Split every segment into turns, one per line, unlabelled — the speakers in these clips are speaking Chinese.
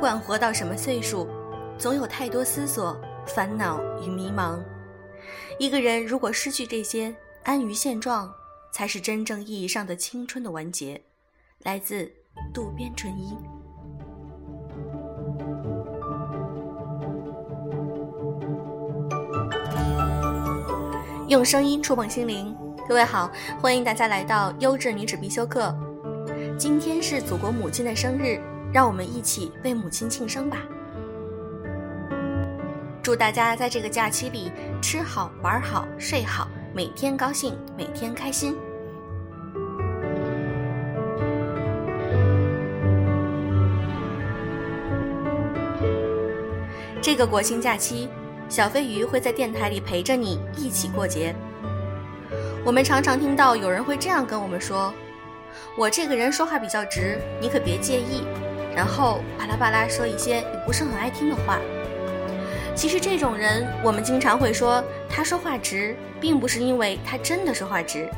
不管活到什么岁数，总有太多思索、烦恼与迷茫。一个人如果失去这些，安于现状，才是真正意义上的青春的完结。来自渡边淳一。用声音触碰心灵，各位好，欢迎大家来到优质女子必修课。今天是祖国母亲的生日，让我们一起为母亲庆生吧！祝大家在这个假期里吃好、玩好、睡好，每天高兴，每天开心。这个国庆假期。小飞鱼会在电台里陪着你一起过节。我们常常听到有人会这样跟我们说：“我这个人说话比较直，你可别介意。”然后巴拉巴拉说一些你不是很爱听的话。其实这种人，我们经常会说他说话直，并不是因为他真的说话直，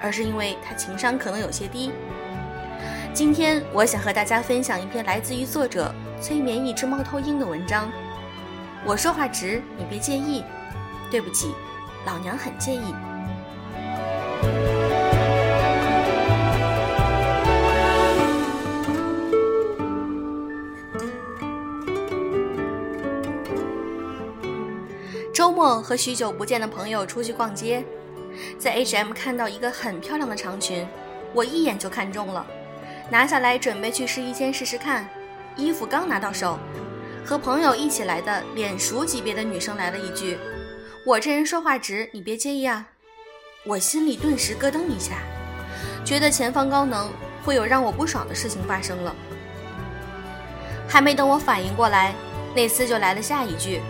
而是因为他情商可能有些低。今天我想和大家分享一篇来自于作者催眠一只猫头鹰的文章。我说话直，你别介意。对不起，老娘很介意。周末和许久不见的朋友出去逛街，在 H&M 看到一个很漂亮的长裙，我一眼就看中了，拿下来准备去试衣间试试看。衣服刚拿到手。和朋友一起来的脸熟级别的女生来了一句：“我这人说话直，你别介意啊。”我心里顿时咯噔一下，觉得前方高能，会有让我不爽的事情发生了。还没等我反应过来，那厮就来了下一句：“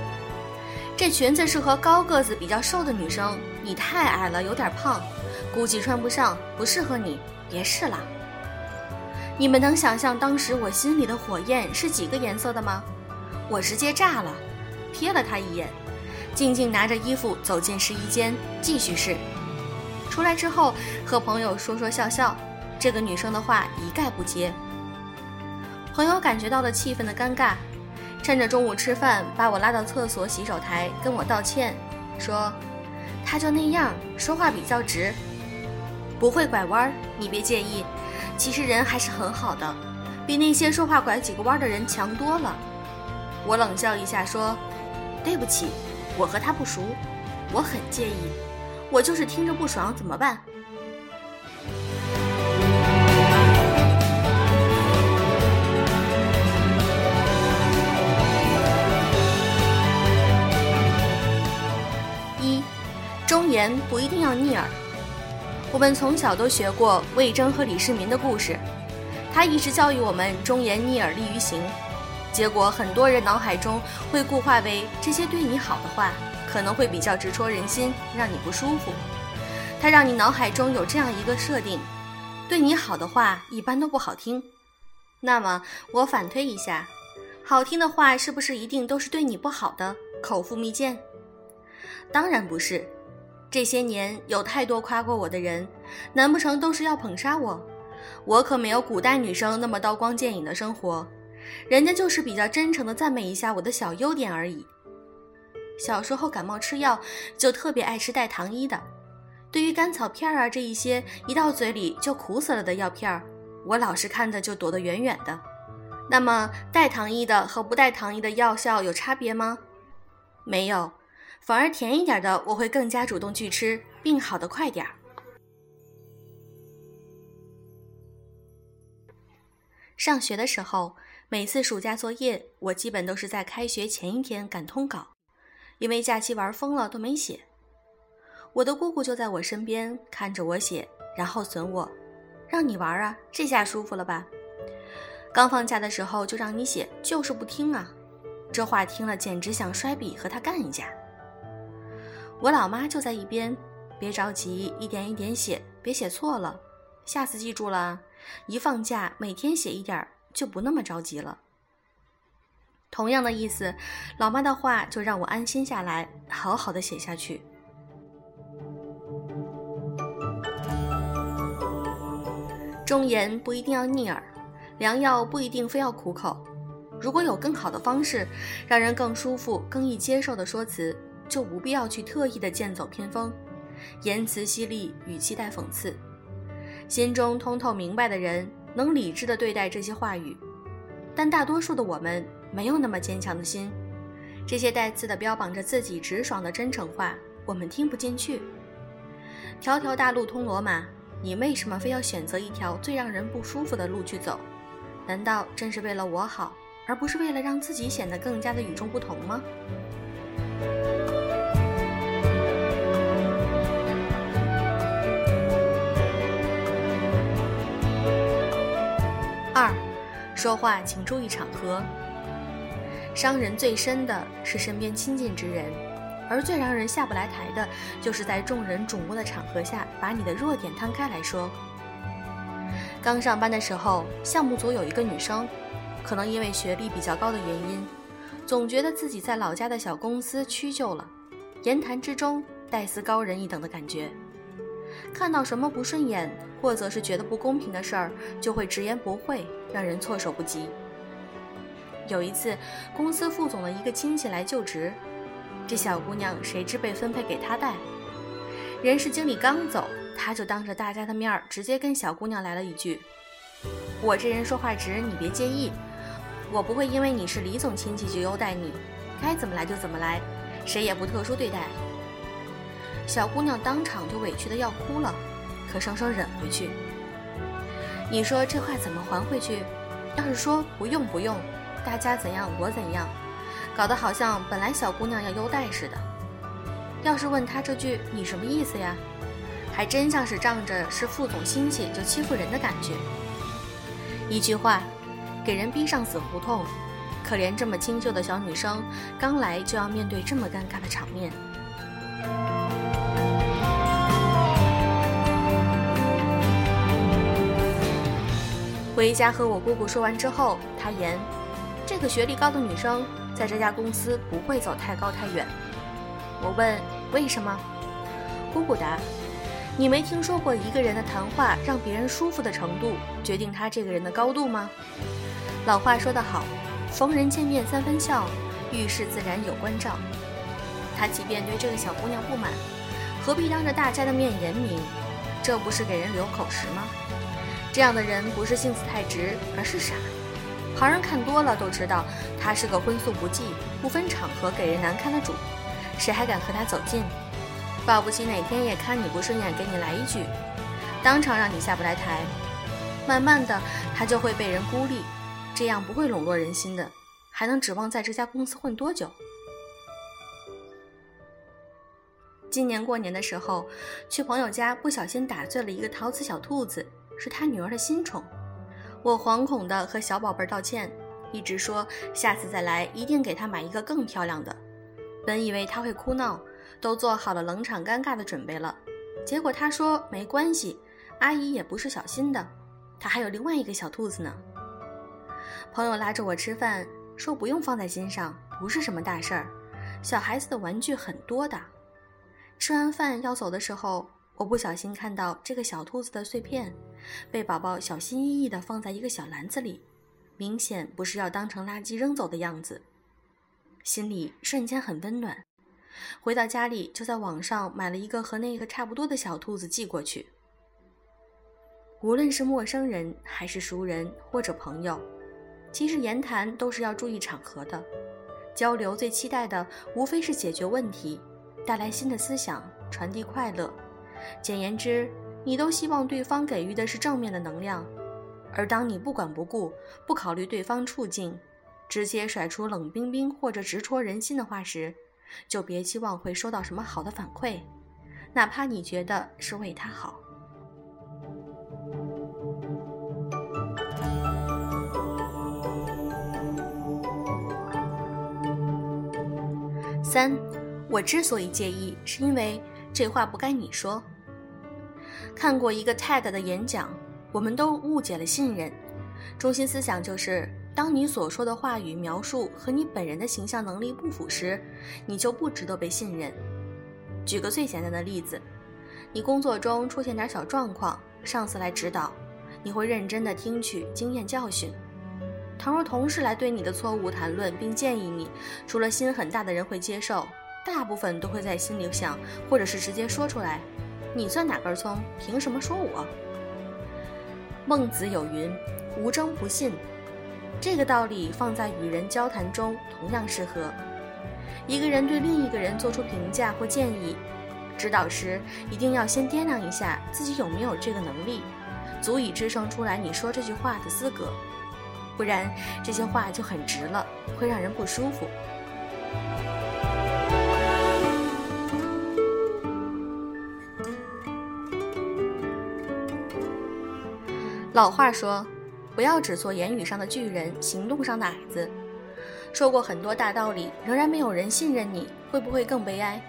这裙子适合高个子、比较瘦的女生，你太矮了，有点胖，估计穿不上，不适合你，别试了。”你们能想象当时我心里的火焰是几个颜色的吗？我直接炸了，瞥了他一眼，静静拿着衣服走进试衣间，继续试。出来之后和朋友说说笑笑，这个女生的话一概不接。朋友感觉到了气氛的尴尬，趁着中午吃饭把我拉到厕所洗手台跟我道歉，说他就那样说话比较直，不会拐弯，你别介意。其实人还是很好的，比那些说话拐几个弯的人强多了。我冷笑一下，说：“对不起，我和他不熟，我很介意，我就是听着不爽，怎么办？”忠言不一定要逆耳。我们从小都学过魏征和李世民的故事，他一直教育我们忠言逆耳利于行。结果，很多人脑海中会固化为这些对你好的话，可能会比较直戳人心，让你不舒服。他让你脑海中有这样一个设定：对你好的话一般都不好听。那么，我反推一下，好听的话是不是一定都是对你不好的口腹蜜饯？当然不是。这些年有太多夸过我的人，难不成都是要捧杀我？我可没有古代女生那么刀光剑影的生活。人家就是比较真诚的赞美一下我的小优点而已。小时候感冒吃药，就特别爱吃带糖衣的。对于甘草片啊这一些一到嘴里就苦死了的药片儿，我老是看着就躲得远远的。那么带糖衣的和不带糖衣的药效有差别吗？没有，反而甜一点的我会更加主动去吃，病好的快点儿。上学的时候。每次暑假作业，我基本都是在开学前一天赶通稿，因为假期玩疯了都没写。我的姑姑就在我身边看着我写，然后损我：“让你玩啊，这下舒服了吧？刚放假的时候就让你写，就是不听啊！”这话听了简直想摔笔和他干一架。我老妈就在一边：“别着急，一点一点写，别写错了。下次记住了，一放假每天写一点儿。”就不那么着急了。同样的意思，老妈的话就让我安心下来，好好的写下去。忠言不一定要逆耳，良药不一定非要苦口。如果有更好的方式，让人更舒服、更易接受的说辞，就无必要去特意的剑走偏锋，言辞犀利，语气带讽刺。心中通透明白的人，能理智的对待这些话语，但大多数的我们没有那么坚强的心。这些带刺的标榜着自己直爽的真诚话，我们听不进去。条条大路通罗马，你为什么非要选择一条最让人不舒服的路去走？难道真是为了我好，而不是为了让自己显得更加的与众不同吗？说话请注意场合。伤人最深的是身边亲近之人，而最让人下不来台的，就是在众人瞩目的场合下，把你的弱点摊开来说。刚上班的时候，项目组有一个女生，可能因为学历比较高的原因，总觉得自己在老家的小公司屈就了，言谈之中带似高人一等的感觉。看到什么不顺眼，或者是觉得不公平的事儿，就会直言不讳，让人措手不及。有一次，公司副总的一个亲戚来就职，这小姑娘谁知被分配给他带。人事经理刚走，他就当着大家的面儿直接跟小姑娘来了一句：“我这人说话直，你别介意。我不会因为你是李总亲戚就优待你，该怎么来就怎么来，谁也不特殊对待。”小姑娘当场就委屈的要哭了，可生生忍回去。你说这话怎么还回去？要是说不用不用。大家怎样，我怎样，搞得好像本来小姑娘要优待似的。要是问他这句“你什么意思呀”，还真像是仗着是副总亲戚就欺负人的感觉。一句话，给人逼上死胡同。可怜这么清秀的小女生，刚来就要面对这么尴尬的场面。回家和我姑姑说完之后，她言。这个学历高的女生在这家公司不会走太高太远。我问为什么，姑姑答：“你没听说过一个人的谈话让别人舒服的程度决定他这个人的高度吗？老话说得好，逢人见面三分笑，遇事自然有关照。他即便对这个小姑娘不满，何必当着大家的面言明？这不是给人留口实吗？这样的人不是性子太直，而是傻。”旁人看多了都知道，他是个荤素不忌、不分场合给人难堪的主，谁还敢和他走近？保不齐哪天也看你不顺眼，给你来一句，当场让你下不来台。慢慢的，他就会被人孤立，这样不会笼络人心的，还能指望在这家公司混多久？今年过年的时候，去朋友家，不小心打碎了一个陶瓷小兔子，是他女儿的新宠。我惶恐地和小宝贝道歉，一直说下次再来一定给他买一个更漂亮的。本以为他会哭闹，都做好了冷场尴尬的准备了，结果他说没关系，阿姨也不是小心的，他还有另外一个小兔子呢。朋友拉着我吃饭，说不用放在心上，不是什么大事儿，小孩子的玩具很多的。吃完饭要走的时候。我不小心看到这个小兔子的碎片，被宝宝小心翼翼地放在一个小篮子里，明显不是要当成垃圾扔走的样子，心里瞬间很温暖。回到家里，就在网上买了一个和那个差不多的小兔子寄过去。无论是陌生人还是熟人或者朋友，其实言谈都是要注意场合的。交流最期待的无非是解决问题，带来新的思想，传递快乐。简言之，你都希望对方给予的是正面的能量，而当你不管不顾、不考虑对方处境，直接甩出冷冰冰或者直戳人心的话时，就别期望会收到什么好的反馈，哪怕你觉得是为他好。三，我之所以介意，是因为这话不该你说。看过一个 TED 的演讲，我们都误解了信任。中心思想就是，当你所说的话语描述和你本人的形象能力不符时，你就不值得被信任。举个最简单的例子，你工作中出现点小状况，上司来指导，你会认真的听取经验教训。倘若同事来对你的错误谈论并建议你，除了心很大的人会接受，大部分都会在心里想，或者是直接说出来：“你算哪根葱？凭什么说我？”孟子有云：“无争不信。”这个道理放在与人交谈中同样适合。一个人对另一个人做出评价或建议、指导时，一定要先掂量一下自己有没有这个能力，足以支撑出来你说这句话的资格。不然，这些话就很直了，会让人不舒服。老话说：“不要只做言语上的巨人，行动上的矮子。”说过很多大道理，仍然没有人信任你，会不会更悲哀？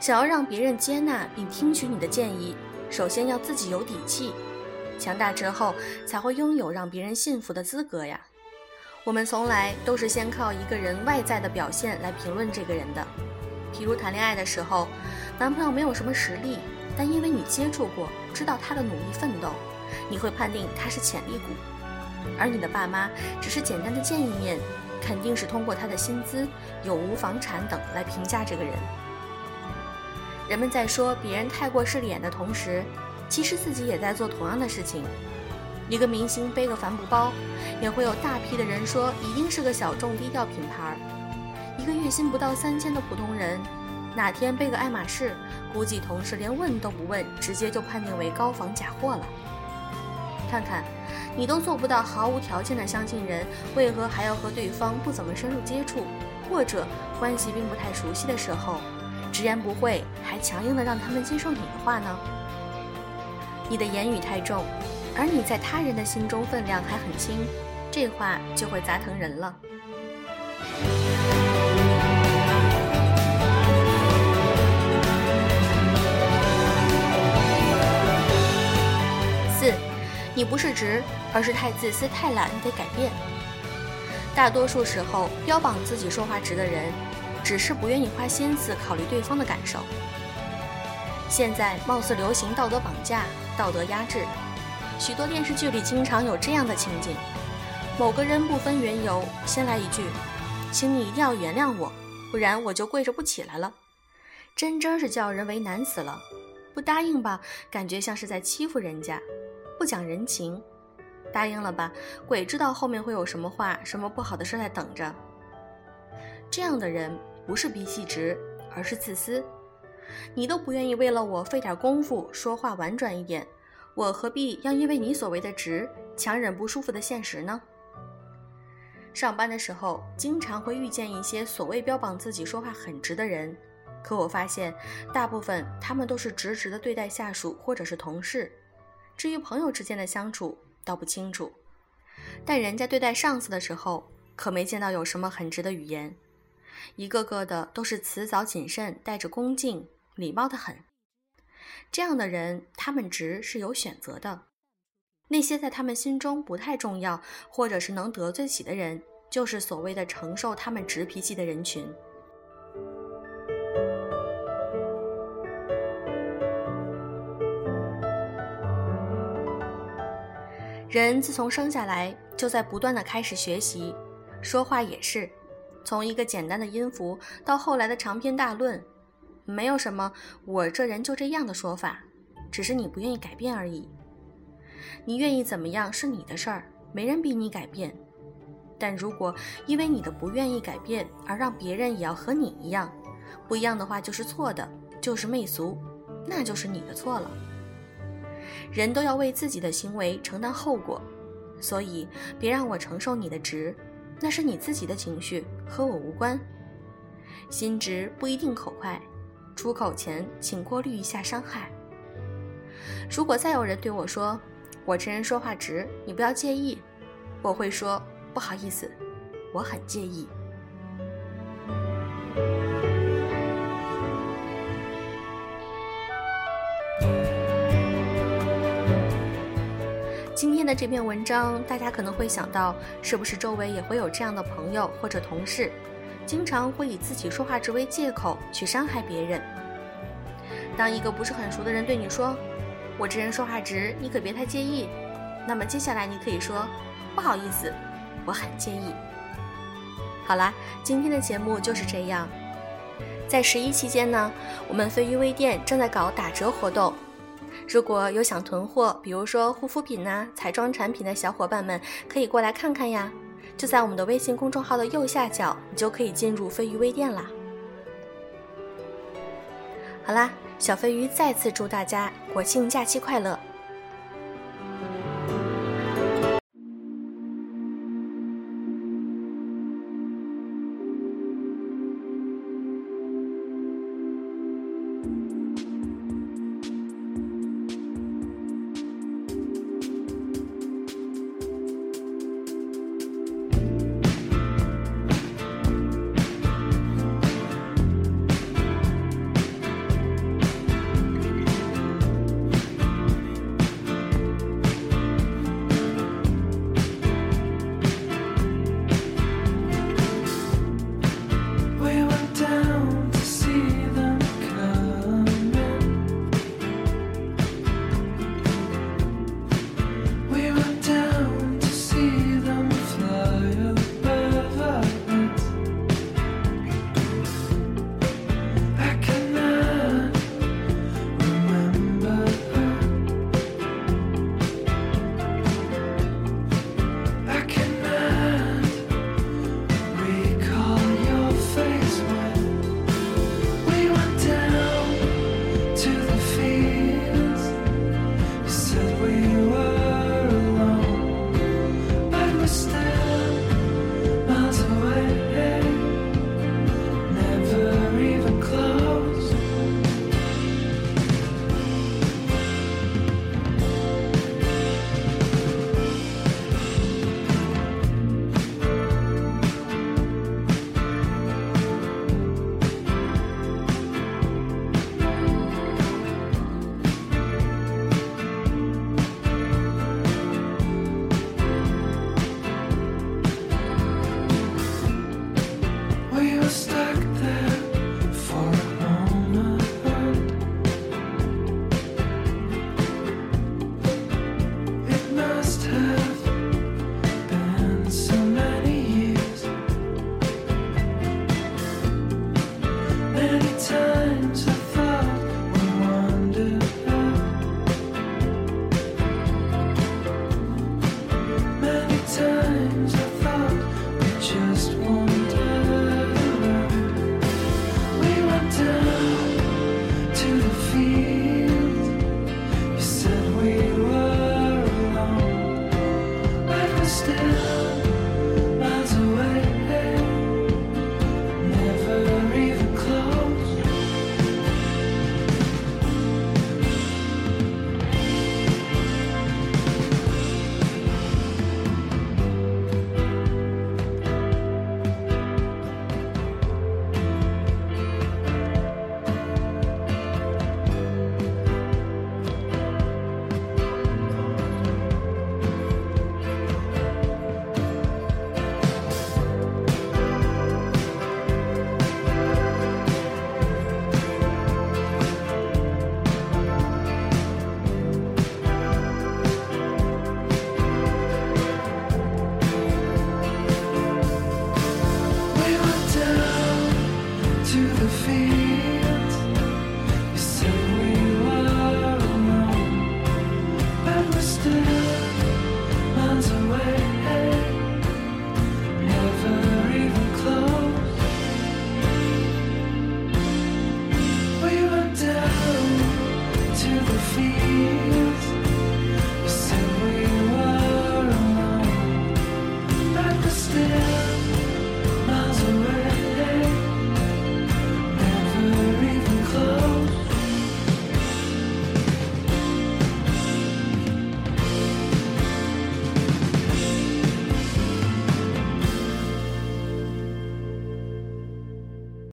想要让别人接纳并听取你的建议，首先要自己有底气，强大之后才会拥有让别人信服的资格呀。我们从来都是先靠一个人外在的表现来评论这个人的。譬如谈恋爱的时候，男朋友没有什么实力，但因为你接触过，知道他的努力奋斗。你会判定他是潜力股，而你的爸妈只是简单的见一面，肯定是通过他的薪资、有无房产等来评价这个人。人们在说别人太过势利眼的同时，其实自己也在做同样的事情。一个明星背个帆布包，也会有大批的人说一定是个小众低调品牌。一个月薪不到三千的普通人，哪天背个爱马仕，估计同事连问都不问，直接就判定为高仿假货了。看看，你都做不到毫无条件的相信人，为何还要和对方不怎么深入接触，或者关系并不太熟悉的时候，直言不讳，还强硬的让他们接受你的话呢？你的言语太重，而你在他人的心中分量还很轻，这话就会砸疼人了。你不是直，而是太自私、太懒，得改变。大多数时候，标榜自己说话直的人，只是不愿意花心思考虑对方的感受。现在貌似流行道德绑架、道德压制，许多电视剧里经常有这样的情景：某个人不分缘由，先来一句“请你一定要原谅我，不然我就跪着不起来了”，真真是叫人为难死了。不答应吧，感觉像是在欺负人家。不讲人情，答应了吧？鬼知道后面会有什么话，什么不好的事在等着。这样的人不是脾气直，而是自私。你都不愿意为了我费点功夫，说话婉转一点，我何必要因为你所谓的直，强忍不舒服的现实呢？上班的时候，经常会遇见一些所谓标榜自己说话很直的人，可我发现，大部分他们都是直直的对待下属或者是同事。至于朋友之间的相处，倒不清楚，但人家对待上司的时候，可没见到有什么很直的语言，一个个的都是辞藻谨慎，带着恭敬，礼貌的很。这样的人，他们直是有选择的。那些在他们心中不太重要，或者是能得罪起的人，就是所谓的承受他们直脾气的人群。人自从生下来就在不断的开始学习，说话也是，从一个简单的音符到后来的长篇大论，没有什么我这人就这样的说法，只是你不愿意改变而已。你愿意怎么样是你的事儿，没人逼你改变。但如果因为你的不愿意改变而让别人也要和你一样，不一样的话就是错的，就是媚俗，那就是你的错了。人都要为自己的行为承担后果，所以别让我承受你的直，那是你自己的情绪，和我无关。心直不一定口快，出口前请过滤一下伤害。如果再有人对我说我这人说话直，你不要介意，我会说不好意思，我很介意。今天的这篇文章，大家可能会想到，是不是周围也会有这样的朋友或者同事，经常会以自己说话直为借口去伤害别人。当一个不是很熟的人对你说：“我这人说话直，你可别太介意。”那么接下来你可以说：“不好意思，
我很介意。好啦，今天的节目就是这样。在十一期间呢，我们飞鱼微店正在搞打折活动。如果有想囤货，比如说护肤品呐、彩妆产品的小伙伴们，可以过来看看呀。就在我们的微信公众号的右下角，你就可以进入飞鱼微店啦。好啦，小飞鱼再次祝大家国庆假期快乐